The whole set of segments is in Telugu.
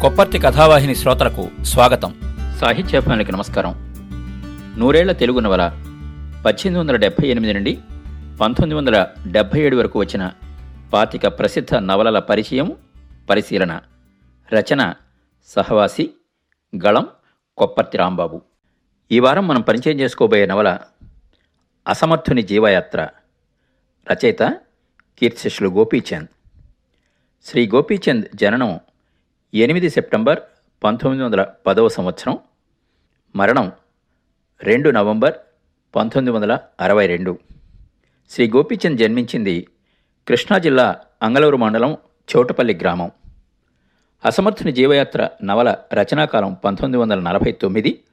కొప్పర్తి కథావాహిని శ్రోతలకు స్వాగతం. సాహిత్యాభిమానులకి నమస్కారం. నూరేళ్ళ తెలుగు నవల పద్దెనిమిది వందల డెబ్బై ఎనిమిది నుండి పంతొమ్మిది వందల డెబ్బై ఏడు వరకు వచ్చిన పాతిక ప్రసిద్ధ నవలల పరిచయం పరిశీలన రచన సహవాసి గళం కొప్పర్తి రాంబాబు. ఈ వారం మనం పరిచయం చేసుకోబోయే నవల అసమర్థుని జీవయాత్ర. రచయిత కీర్తిశిష్యులు గోపీచంద్. శ్రీ గోపీచంద్ జననం ఎనిమిది సెప్టెంబర్ పంతొమ్మిది వందల పదవ సంవత్సరం. మరణం రెండు నవంబర్ పంతొమ్మిది వందల అరవై రెండు. శ్రీ గోపీచంద్ జన్మించింది కృష్ణా జిల్లా అంగళూరు మండలం చౌటపల్లి గ్రామం. అసమర్థుని జీవయాత్ర నవల రచనాకాలం పంతొమ్మిది వందల నలభై తొమ్మిది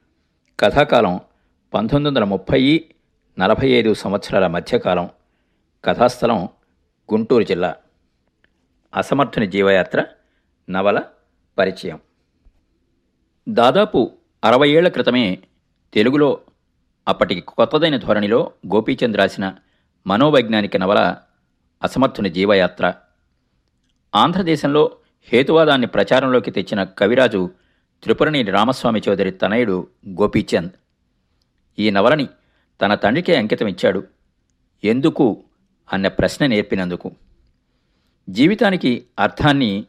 కథాకాలం పంతొమ్మిది వందల ముప్పై నలభై ఐదు సంవత్సరాల మధ్యకాలం కథాస్థలం గుంటూరు జిల్లా. అసమర్థుని జీవయాత్ర నవల పరిచయం. దాదాపు అరవై ఏళ్ళ క్రితమే తెలుగులో అప్పటికి కొత్తదైన ధోరణిలో గోపీచంద్ రాసిన మనోవైజ్ఞానిక నవల అసమర్థుని జీవయాత్ర. ఆంధ్రదేశంలో హేతువాదాన్ని ప్రచారంలోకి తెచ్చిన కవిరాజు త్రిపురనేని రామస్వామి చౌదరి తనయుడు గోపీచంద్. ఈ నవలని తన తండ్రికే అంకితమిచ్చాడు. ఎందుకు? అన్న ప్రశ్న నేర్పినందుకు. జీవితానికి అర్థాన్ని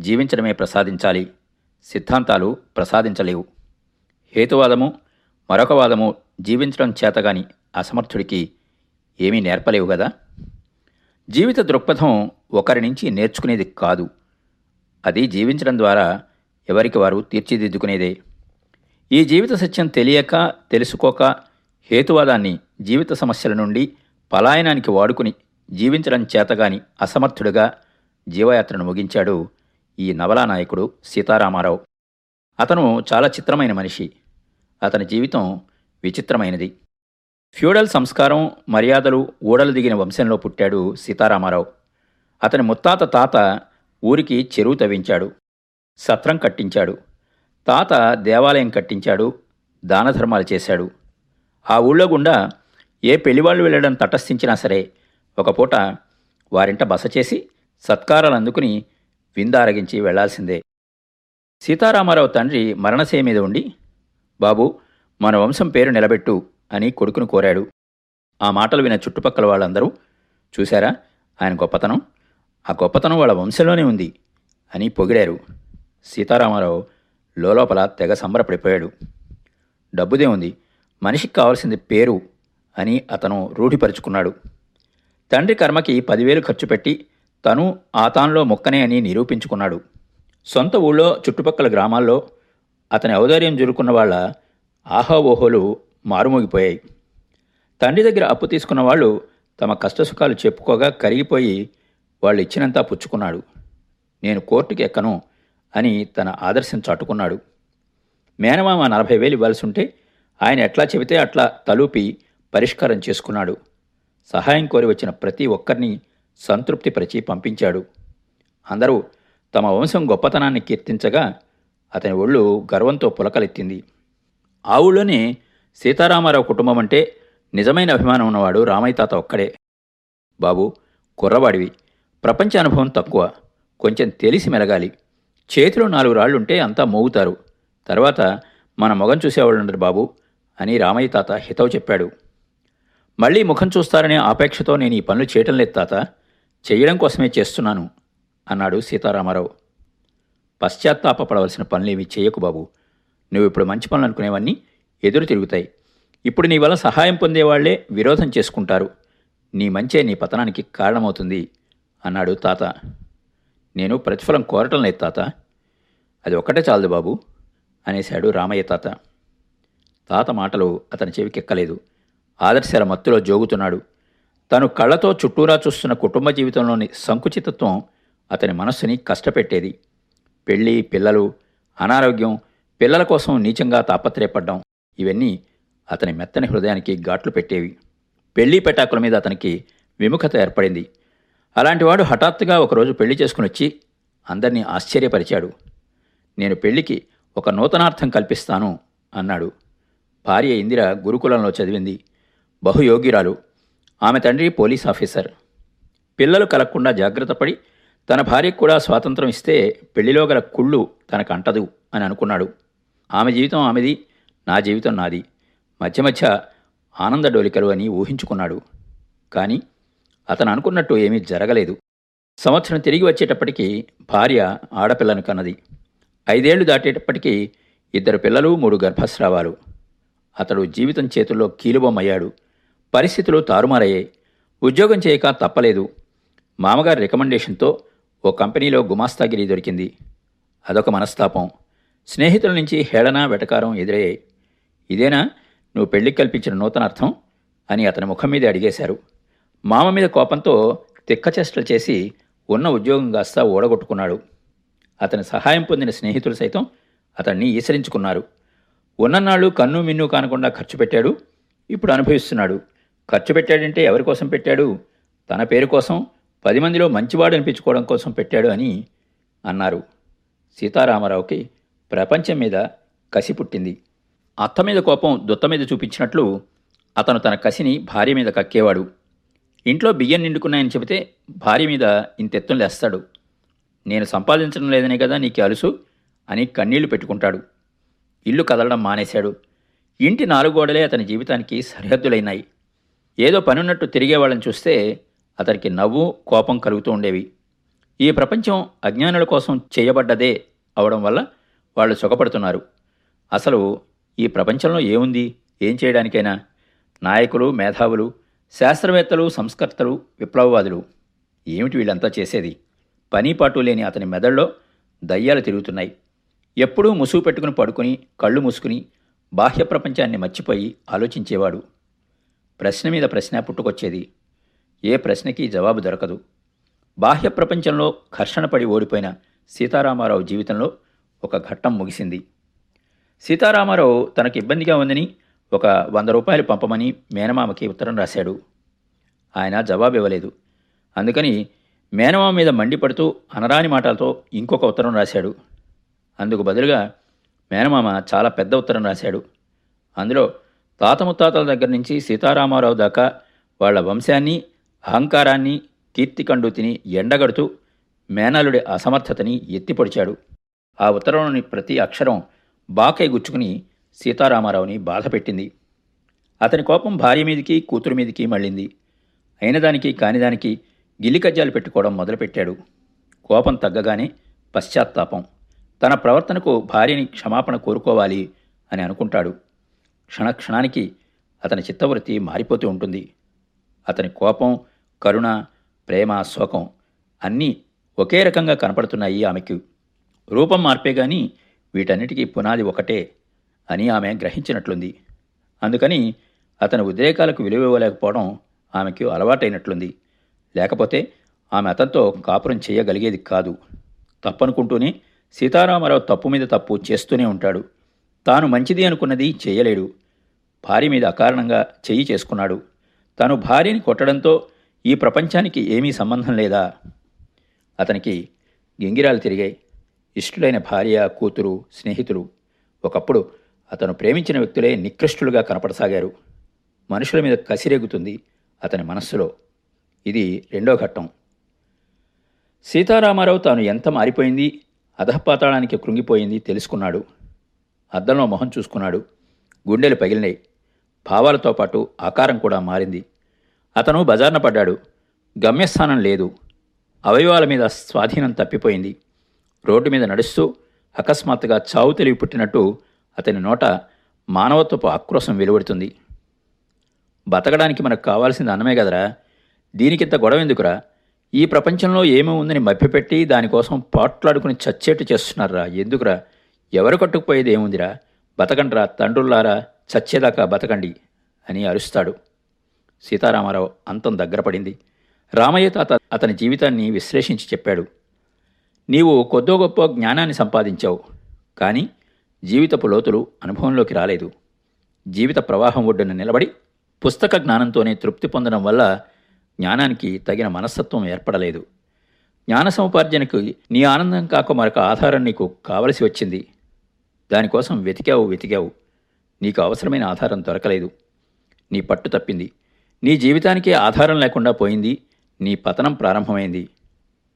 జీవించడమే ప్రసాదించాలి. సిద్ధాంతాలు ప్రసాదించలేవు. హేతువాదము మరొక వాదము జీవించడం చేతగాని అసమర్థుడికి ఏమీ నేర్పలేవు కదా జీవిత దృక్పథం ఒకరి నుంచి నేర్చుకునేది కాదు. అది జీవించడం ద్వారా ఎవరికి వారు తీర్చిదిద్దుకునేదే. ఈ జీవిత సత్యం తెలియక తెలుసుకోక హేతువాదాన్ని జీవిత సమస్యల నుండి పలాయనానికి వాడుకుని జీవించడం చేతగాని అసమర్థుడుగా జీవయాత్రను ముగించాడు ఈ నవలా నాయకుడు సీతారామారావు. అతను చాలా చిత్రమైన మనిషి. అతని జీవితం విచిత్రమైనది. ఫ్యూడల్ సంస్కారం మర్యాదలు ఊడలు దిగిన వంశంలో పుట్టాడు సీతారామారావు. అతని ముత్తాత తాత ఊరికి చెరువు తవ్వించాడు. సత్రం కట్టించాడు. తాత దేవాలయం కట్టించాడు. దానధర్మాలు చేశాడు. ఆ ఊళ్ళో గుండా ఏ పెళ్ళివాళ్ళు వెళ్ళడం తటస్థించినా సరే ఒక పూట వారింట బస చేసి సత్కారాలు అందుకుని విందారగించి వెళ్ళాల్సిందే. సీతారామారావు తండ్రి మరణశయ మీద ఉండి బాబు మన వంశం పేరు నిలబెట్టు అని కొడుకును కోరాడు. ఆ మాటలు విన్న చుట్టుపక్కల వాళ్ళందరూ చూశారా ఆయన గొప్పతనం? ఆ గొప్పతనం వాళ్ళ వంశంలోనే ఉంది అని పొగిడారు. సీతారామారావు లోపల తెగ సంబరపడిపోయాడు. డబ్బుదే ఉంది మనిషికి కావాల్సింది పేరు అని అతను రూఢిపరుచుకున్నాడు. తండ్రి కర్మకి పదివేలు ఖర్చు పెట్టి తను ఆ తాన్లో మొక్కనే అని నిరూపించుకున్నాడు. సొంత ఊళ్ళో చుట్టుపక్కల గ్రామాల్లో అతని ఔదార్యం జురుకున్న వాళ్ళ ఆహావోహోలు మారుమోగిపోయాయి. తండ్రి దగ్గర అప్పు తీసుకున్న వాళ్ళు తమ కష్టసుఖాలు చెప్పుకోగా కరిగిపోయి వాళ్ళు ఇచ్చినంతా పుచ్చుకున్నాడు. నేను కోర్టుకి ఎక్కను అని తన ఆదర్శం చాటుకున్నాడు. మేనమామ నలభై వేలు ఇవ్వాల్సి ఉంటే ఆయన ఎట్లా చెబితే అట్లా తలూపి పరిష్కారం చేసుకున్నాడు. సహాయం కోరి వచ్చిన ప్రతి ఒక్కరిని సంతృప్తిపరిచి పంపించాడు. అందరూ తమ వంశం గొప్పతనాన్ని కీర్తించగా అతని ఒళ్ళు గర్వంతో పులకలెత్తింది. ఆ ఊళ్ళోనే సీతారామారావు కుటుంబం అంటే నిజమైన అభిమానం ఉన్నవాడు రామయ్య తాత ఒక్కడే. బాబు కుర్రవాడివి. ప్రపంచ అనుభవం తక్కువ. కొంచెం తెలిసి మెలగాలి. చేతిలో నాలుగు రాళ్ళుంటే అంతా మోగుతారు. తర్వాత మన మొగం చూసేవాళ్ళు ఉండరు బాబు అని రామయ్య తాత హితవు చెప్పాడు. మళ్ళీ ముఖం చూస్తారనే ఆపేక్షతో నేను ఈ పనులు చేయటం లేదు తాత. చేయడం కోసమే చేస్తున్నాను అన్నాడు సీతారామారావు. పశ్చాత్తాపడవలసిన పనులేవి చేయకు బాబు. నువ్వు ఇప్పుడు మంచి పనులు అనుకునేవన్నీ ఎదురు తిరుగుతాయి. ఇప్పుడు నీ వల్ల సహాయం పొందేవాళ్ళే విరోధం చేసుకుంటారు. నీ మంచే నీ పతనానికి కారణమవుతుంది అన్నాడు తాత. నేను ప్రతిఫలం కోరటం లేదు తాత. అది ఒక్కటే చాలదు బాబు అనేశాడు రామయ్య తాత. తాత మాటలు అతని చెవికెక్కలేదు. ఆదర్శాల మత్తులో జోగుతున్నాడు. తను కళ్ళతో చుట్టూరా చూస్తున్న కుటుంబ జీవితంలోని సంకుచితత్వం అతని మనస్సుని కష్టపెట్టేది. పెళ్ళి పిల్లలు అనారోగ్యం పిల్లల కోసం నీచంగా తాపత్రయపడ్డం ఇవన్నీ అతని మెత్తని హృదయానికి ఘాట్లు పెట్టేవి. పెళ్ళి పెటాకుల మీద అతనికి విముఖత ఏర్పడింది. అలాంటివాడు హఠాత్తుగా ఒకరోజు పెళ్ళి చేసుకుని వచ్చి అందరినీ ఆశ్చర్యపరిచాడు. నేను పెళ్ళికి ఒక నూతనార్థం కల్పిస్తాను అన్నాడు. భార్య ఇందిర గురుకులంలో చదివింది. బహుయోగ్యురాలు ఆమె తండ్రి పోలీస్ ఆఫీసర్. పిల్లలు కలగకుండా జాగ్రత్తపడి తన భార్యకు కూడా స్వాతంత్రం ఇస్తే పెళ్ళిలో గల కుళ్ళు తనకు అంటదు అని అనుకున్నాడు. ఆమె జీవితం ఆమెది నా జీవితం నాది. మధ్య మధ్య ఆనంద డోలికలు అని ఊహించుకున్నాడు. కానీ అతను అనుకున్నట్టు ఏమీ జరగలేదు. సంవత్సరం తిరిగి వచ్చేటప్పటికీ భార్య ఆడపిల్లను కన్నది. ఐదేళ్ళు దాటేటప్పటికీ ఇద్దరు పిల్లలు మూడు గర్భస్రావాలు. అతడు జీవితం చేతుల్లో కీలుబొమ్మయ్యాడు. పరిస్థితులు తారుమారయ్యాయి. ఉద్యోగం చేయక తప్పలేదు. మామగారి రికమెండేషన్తో ఓ కంపెనీలో గుమాస్తాగిరి దొరికింది. అదొక మనస్తాపం. స్నేహితుల నుంచి హేళన వెటకారం ఎదురయ్యాయి. ఇదేనా? నువ్వు పెళ్ళికి కల్పించిన నూతన అర్థం అని అతని ముఖం మీద అడిగేశారు. మామ మీద కోపంతో తిక్కచేష్టలు చేసి ఉన్న ఉద్యోగం కాస్త ఓడగొట్టుకున్నాడు అతని సహాయం పొందిన స్నేహితులు సైతం అతన్ని ఈసరించుకున్నారు. ఉన్ననాళ్ళు కన్ను మిన్ను కానకుండా ఖర్చు పెట్టాడు. ఇప్పుడు అనుభవిస్తున్నాడు. ఖర్చు పెట్టాడంటే ఎవరి కోసం పెట్టాడు? తన పేరు కోసం? పది మందిలో మంచివాడు అనిపించుకోవడం కోసం పెట్టాడు అని అన్నారు. సీతారామరావుకి ప్రపంచం మీద కసి పుట్టింది. అత్త మీద కోపం దుత్త మీద చూపించినట్లు అతను తన కసిని భార్య మీద కక్కేవాడు. ఇంట్లో బియ్యం నిండుకున్నాయని చెబితే భార్య మీద ఇంతెత్తున లేస్తాడు. నేను సంపాదించడం లేదనే కదా నీకు అలుసు అని కన్నీళ్ళు పెట్టుకుంటాడు. ఇల్లు కదలడం మానేశాడు. ఇంటి నాలుగు గోడలే అతని జీవితానికి సరిహద్దులైనాయి. ఏదో పనున్నట్టు తిరిగేవాళ్ళని చూస్తే అతనికి నవ్వు కోపం కలుగుతూ ఉండేవి. ఈ ప్రపంచం అజ్ఞానుల కోసం చేయబడ్డదే అవడం వల్ల వాళ్ళు సుఖపడుతున్నారు. అసలు ఈ ప్రపంచంలో ఏముంది? ఏం చేయడానికైనా? నాయకులు మేధావులు శాస్త్రవేత్తలు సంస్కర్తలు విప్లవవాదులు. ఏమిటి వీళ్ళంతా చేసేది? పనిపాటు లేని అతని మెదడులో దయ్యాలు తిరుగుతున్నాయి. ఎప్పుడూ ముసుగు పెట్టుకుని పడుకుని కళ్ళు మూసుకుని బాహ్య ప్రపంచాన్ని మర్చిపోయి ఆలోచించేవాడు. ప్రశ్న మీద ప్రశ్న పుట్టుకొచ్చేది. ఏ ప్రశ్నకి జవాబు దొరకదు. బాహ్య ప్రపంచంలో ఘర్షణ పడి ఓడిపోయిన సీతారామారావు జీవితంలో ఒక ఘట్టం ముగిసింది. సీతారామారావు తనకు ఇబ్బందిగా ఉందని ఒక వంద రూపాయలు పంపమని మేనమామకి ఉత్తరం రాశాడు. ఆయన జవాబు ఇవ్వలేదు. అందుకని మేనమామ మీద మండిపడుతూ అనరాని మాటలతో ఇంకొక ఉత్తరం రాశాడు. అందుకు బదులుగా మేనమామ చాలా పెద్ద ఉత్తరం రాశాడు. అందులో తాత ముత్తాతల దగ్గర నుంచి సీతారామారావు దాకా వాళ్ళ వంశాన్ని అహంకారాన్ని కీర్తికండూతిని ఎండగడుతూ మేనలుడి అసమర్థతని ఎత్తిపొడిచాడు. ఆ ఉత్తరంలోని ప్రతి అక్షరం బాకై గుచ్చుకుని సీతారామారావుని బాధపెట్టింది. అతని కోపం భార్య మీదికి కూతురు మీదికి మళ్ళింది. అయినదానికి కానిదానికి గిల్లికజ్జాలు పెట్టుకోవడం మొదలుపెట్టాడు. కోపం తగ్గగానే పశ్చాత్తాపం. తన ప్రవర్తనకు భార్యని క్షమాపణ కోరుకోవాలి అని అనుకుంటాడు. క్షణక్షణానికి అతని చిత్తవృత్తి మారిపోతూ ఉంటుంది. అతని కోపం కరుణ ప్రేమ శోకం అన్నీ ఒకే రకంగా కనపడుతున్నాయి ఆమెకు. రూపం మార్పే గాని వీటన్నిటికీ పునాది ఒకటే అని ఆమె గ్రహించినట్లుంది. అందుకని అతని ఉద్రేకాలకు విలువ ఇవ్వలేకపోవడం ఆమెకు అలవాటైనట్లుంది. లేకపోతే ఆమె అతనితో కాపురం చేయగలిగేది కాదు. తప్పనుకుంటూనే సీతారామరావు తప్పు మీద తప్పు చేస్తూనే ఉంటాడు. తాను మంచిది అనుకున్నది చేయలేడు. భార్య మీద అకారణంగా చెయ్యి చేసుకున్నాడు. తాను భార్యని కొట్టడంతో ఈ ప్రపంచానికి ఏమీ సంబంధం లేదా? అతనికి గింగిరాలు తిరిగాయి. ఇష్టులైన భార్య కూతురు స్నేహితులు. ఒకప్పుడు అతను ప్రేమించిన వ్యక్తులే నికృష్టులుగా కనపడసాగారు. మనుషుల మీద కసిరేగుతుంది అతని మనస్సులో. ఇది రెండో ఘట్టం. సీతారామారావు తాను ఎంత మారిపోయింది అధపాతాళానికి కృంగిపోయింది తెలుసుకున్నాడు. అద్దంలో మొహం చూసుకున్నాడు. గుండెలు పగిలినాయి. భావాలతో పాటు ఆకారం కూడా మారింది. అతను బజార్న పడ్డాడు. గమ్యస్థానం లేదు. అవయవాల మీద స్వాధీనం తప్పిపోయింది. రోడ్డు మీద నడుస్తూ అకస్మాత్తుగా చావు తెలివి పుట్టినట్టు అతని నోట మానవత్వపు ఆక్రోశం వెలువడుతుంది. బతకడానికి మనకు కావాల్సింది అన్నమే కదరా. దీనికింత గొడవ ఎందుకురా? ఈ ప్రపంచంలో ఏమీ ఉందని మభ్యపెట్టి దానికోసం పాట్లాడుకుని చచ్చేట్టు చేస్తున్నారా? ఎందుకురా? ఎవరు కట్టుకుపోయేది ఏముందిరా? బతకండ్రా తండ్రుల్లారా? చచ్చేదాకా బతకండి అని అరుస్తాడు. సీతారామారావు అంతం దగ్గరపడింది రామయ్య తాత అతని జీవితాన్ని విశ్లేషించి చెప్పాడు. నీవు కొద్దో గొప్ప జ్ఞానాన్ని సంపాదించావు కానీ జీవితపు లోతులు అనుభవంలోకి రాలేదు. జీవిత ప్రవాహం ఒడ్డున నిలబడి పుస్తక జ్ఞానంతోనే తృప్తి పొందడం వల్ల జ్ఞానానికి తగిన మనస్తత్వం ఏర్పడలేదు. జ్ఞాన సముపార్జనకు నీ ఆనందం కాక మరొక ఆధారం నీకు కావలసి వచ్చింది. దానికోసం వెతికావు వెతికావు. నీకు అవసరమైన ఆధారం దొరకలేదు. నీ పట్టు తప్పింది. నీ జీవితానికే ఆధారం లేకుండా పోయింది. నీ పతనం ప్రారంభమైంది.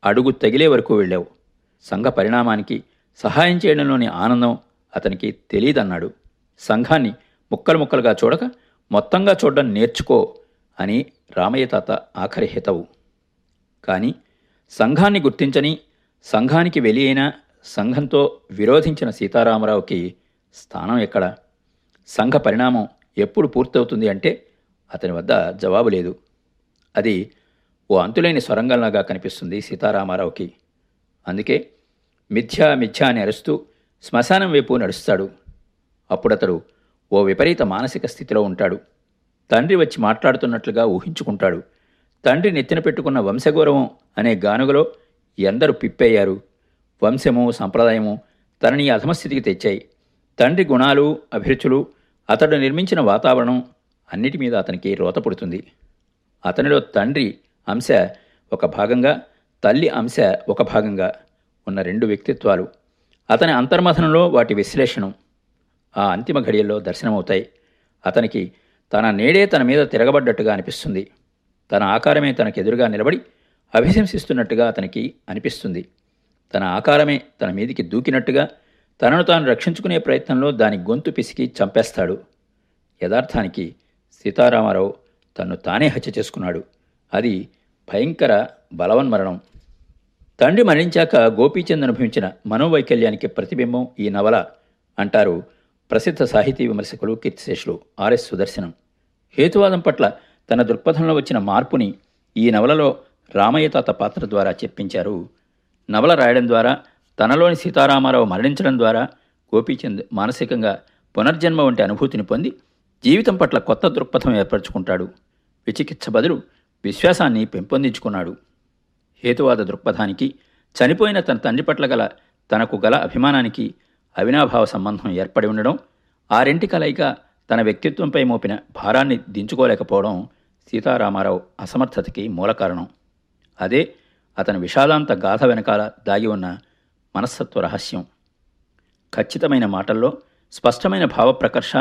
అడుగు తగిలే వరకు వెళ్ళావు. సంఘ పరిణామానికి సహాయం చేయడంలోని ఆనందం అతనికి తెలియదన్నాడు సంఘాన్ని ముక్కలు ముక్కలుగా చూడక మొత్తంగా చూడడం నేర్చుకో అని రామయ్య తాత ఆఖరి హితవు. కానీ సంఘాన్ని గుర్తించని సంఘానికి వెలి అయిన సంఘంతో విరోధించిన సీతారామరావుకి స్థానం ఎక్కడ? సంఘ పరిణామం ఎప్పుడు పూర్తవుతుంది అంటే అతని వద్ద జవాబు లేదు. అది ఓ అంతులేని స్వరంగంలాగా కనిపిస్తుంది సీతారామారావుకి. అందుకే మిథ్యా మిథ్యా అని అరుస్తూ శ్మశానం వైపు నడుస్తాడు. అప్పుడతడు ఓ విపరీత మానసిక స్థితిలో ఉంటాడు. తండ్రి వచ్చి మాట్లాడుతున్నట్లుగా ఊహించుకుంటాడు. తండ్రి నెత్తిన పెట్టుకున్న వంశగౌరవం అనే గానుగలో ఎందరూ పిప్పయ్యారు. వంశము సంప్రదాయము తనని అధమస్థితికి తెచ్చాయి. తండ్రి గుణాలు అభిరుచులు అతడు నిర్మించిన వాతావరణం అన్నిటి మీద అతనికి రోత పుడుతుంది. అతనిలో తండ్రి అంశ ఒక భాగంగా తల్లి అంశ ఒక భాగంగా ఉన్న రెండు వ్యక్తిత్వాలు అతని అంతర్మథనంలో వాటి విశ్లేషణం ఆ అంతిమ ఘడియల్లో దర్శనమవుతాయి. అతనికి తన నేడే తన మీద తిరగబడ్డట్టుగా అనిపిస్తుంది. తన ఆకారమే తనకెదురుగా నిలబడి అభిశంసిస్తున్నట్టుగా అతనికి అనిపిస్తుంది. తన ఆకారమే తన మీదికి దూకినట్టుగా తనను తాను రక్షించుకునే ప్రయత్నంలో దాని గొంతు పిసికి చంపేస్తాడు. యథార్థానికి సీతారామారావు తన్ను తానే హత్య చేసుకున్నాడు. అది భయంకర బలవన్మరణం. తండ్రి మరణించాక గోపీచంద్ అనుభవించిన మనోవైకల్యానికి ప్రతిబింబం ఈ నవల అంటారు ప్రసిద్ధ సాహితీ విమర్శకులు కీర్తిశేషులు ఆర్ఎస్ సుదర్శనం. హేతువాదం పట్ల తన దృక్పథంలో వచ్చిన మార్పుని ఈ నవలలో రామయ్య తాత పాత్ర ద్వారా చెప్పించారు. నవల రాయడం ద్వారా తనలోని సీతారామారావు మరణించడం ద్వారా గోపీచంద్ మానసికంగా పునర్జన్మ వంటి అనుభూతిని పొంది జీవితం పట్ల కొత్త దృక్పథం ఏర్పరచుకుంటాడు. విచికిత్స బదులు విశ్వాసాన్ని పెంపొందించుకున్నాడు. హేతువాద దృక్పథానికి చనిపోయిన తన తండ్రి పట్ల గల తనకు గల అభిమానానికి అవినాభావ సంబంధం ఏర్పడి ఉండడం ఆరింటి కలయిక తన వ్యక్తిత్వంపై మోపిన భారాన్ని దించుకోలేకపోవడం సీతారామారావు అసమర్థతకి మూల కారణం అదే అతని విషాదాంత గాథ వెనకాల దాగి ఉన్న మనస్తత్వ రహస్యం. ఖచ్చితమైన మాటల్లో స్పష్టమైన భావప్రకర్ష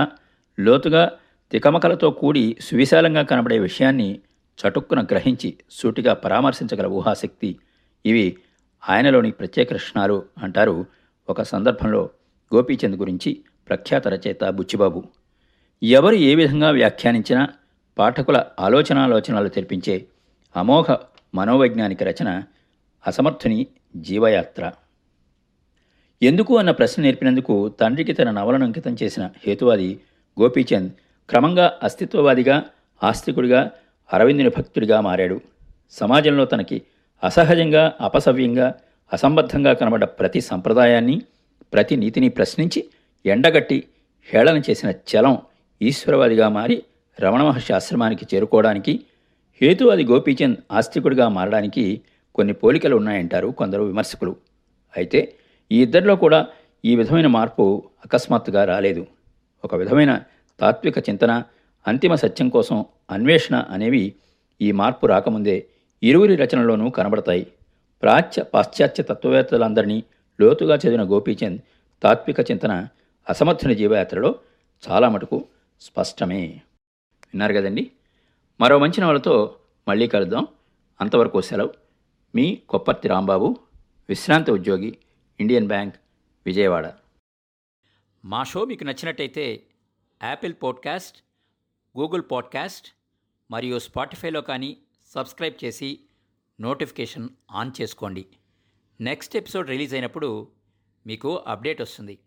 లోతుగా తికమకలతో కూడి సువిశాలంగా కనబడే విషయాన్ని చటుక్కున గ్రహించి సూటిగా పరామర్శించగల ఊహాశక్తి ఇవి ఆయనలోని ప్రత్యేక లక్షణాలు అంటారు ఒక సందర్భంలో గోపీచంద్ గురించి ప్రఖ్యాత రచయిత బుచ్చిబాబు. ఎవరు ఏ విధంగా వ్యాఖ్యానించినా పాఠకుల ఆలోచనాలోచనలు తెరిపించే అమోఘ మనోవైజ్ఞానిక రచన అసమర్థుని జీవయాత్ర. ఎందుకు అన్న ప్రశ్న నేర్పినందుకు తండ్రికి తన నవలను అంకితం చేసిన హేతువాది గోపీచంద్ క్రమంగా అస్తిత్వవాదిగా ఆస్తికుడిగా అరవిందుని భక్తుడిగా మారాడు. సమాజంలో తనకి అసహజంగా అపసవ్యంగా అసంబద్ధంగా కనబడ్డ ప్రతి సంప్రదాయాన్ని ప్రతి నీతిని ప్రశ్నించి ఎండగట్టి హేళన చేసిన చలం ఈశ్వరవాదిగా మారి రమణ మహర్షి ఆశ్రమానికి చేరుకోవడానికి హేతువాది గోపీచంద్ ఆస్తికుడిగా మారడానికి కొన్ని పోలికలు ఉన్నాయంటారు కొందరు విమర్శకులు. అయితే ఈ ఇద్దరిలో కూడా ఈ విధమైన మార్పు అకస్మాత్తుగా రాలేదు. ఒక విధమైన తాత్విక చింతన అంతిమ సత్యం కోసం అన్వేషణ అనేవి ఈ మార్పు రాకముందే ఇరువురి రచనలోనూ కనబడతాయి. ప్రాచ్య పాశ్చాత్య తత్వవేత్తలందరినీ లోతుగా చదివిన గోపీచంద్ తాత్విక చింతన అసమర్థుని జీవయాత్రలో చాలా మటుకు స్పష్టమే. విన్నారు కదండి? మరో మంచి నవలతో మళ్ళీ కలుద్దాం. అంతవరకు సెలవు. మీ కొప్పర్తి రాంబాబు విశ్రాంత ఉద్యోగి ఇండియన్ బ్యాంక్ విజయవాడ. మా షో మీకు నచ్చినట్టయితే యాపిల్ పాడ్కాస్ట్ గూగుల్ పాడ్కాస్ట్ మరియు స్పాటిఫైలో కానీ సబ్స్క్రైబ్ చేసి నోటిఫికేషన్ ఆన్ చేసుకోండి. నెక్స్ట్ ఎపిసోడ్ రిలీజ్ అయినప్పుడు మీకు అప్డేట్ వస్తుంది.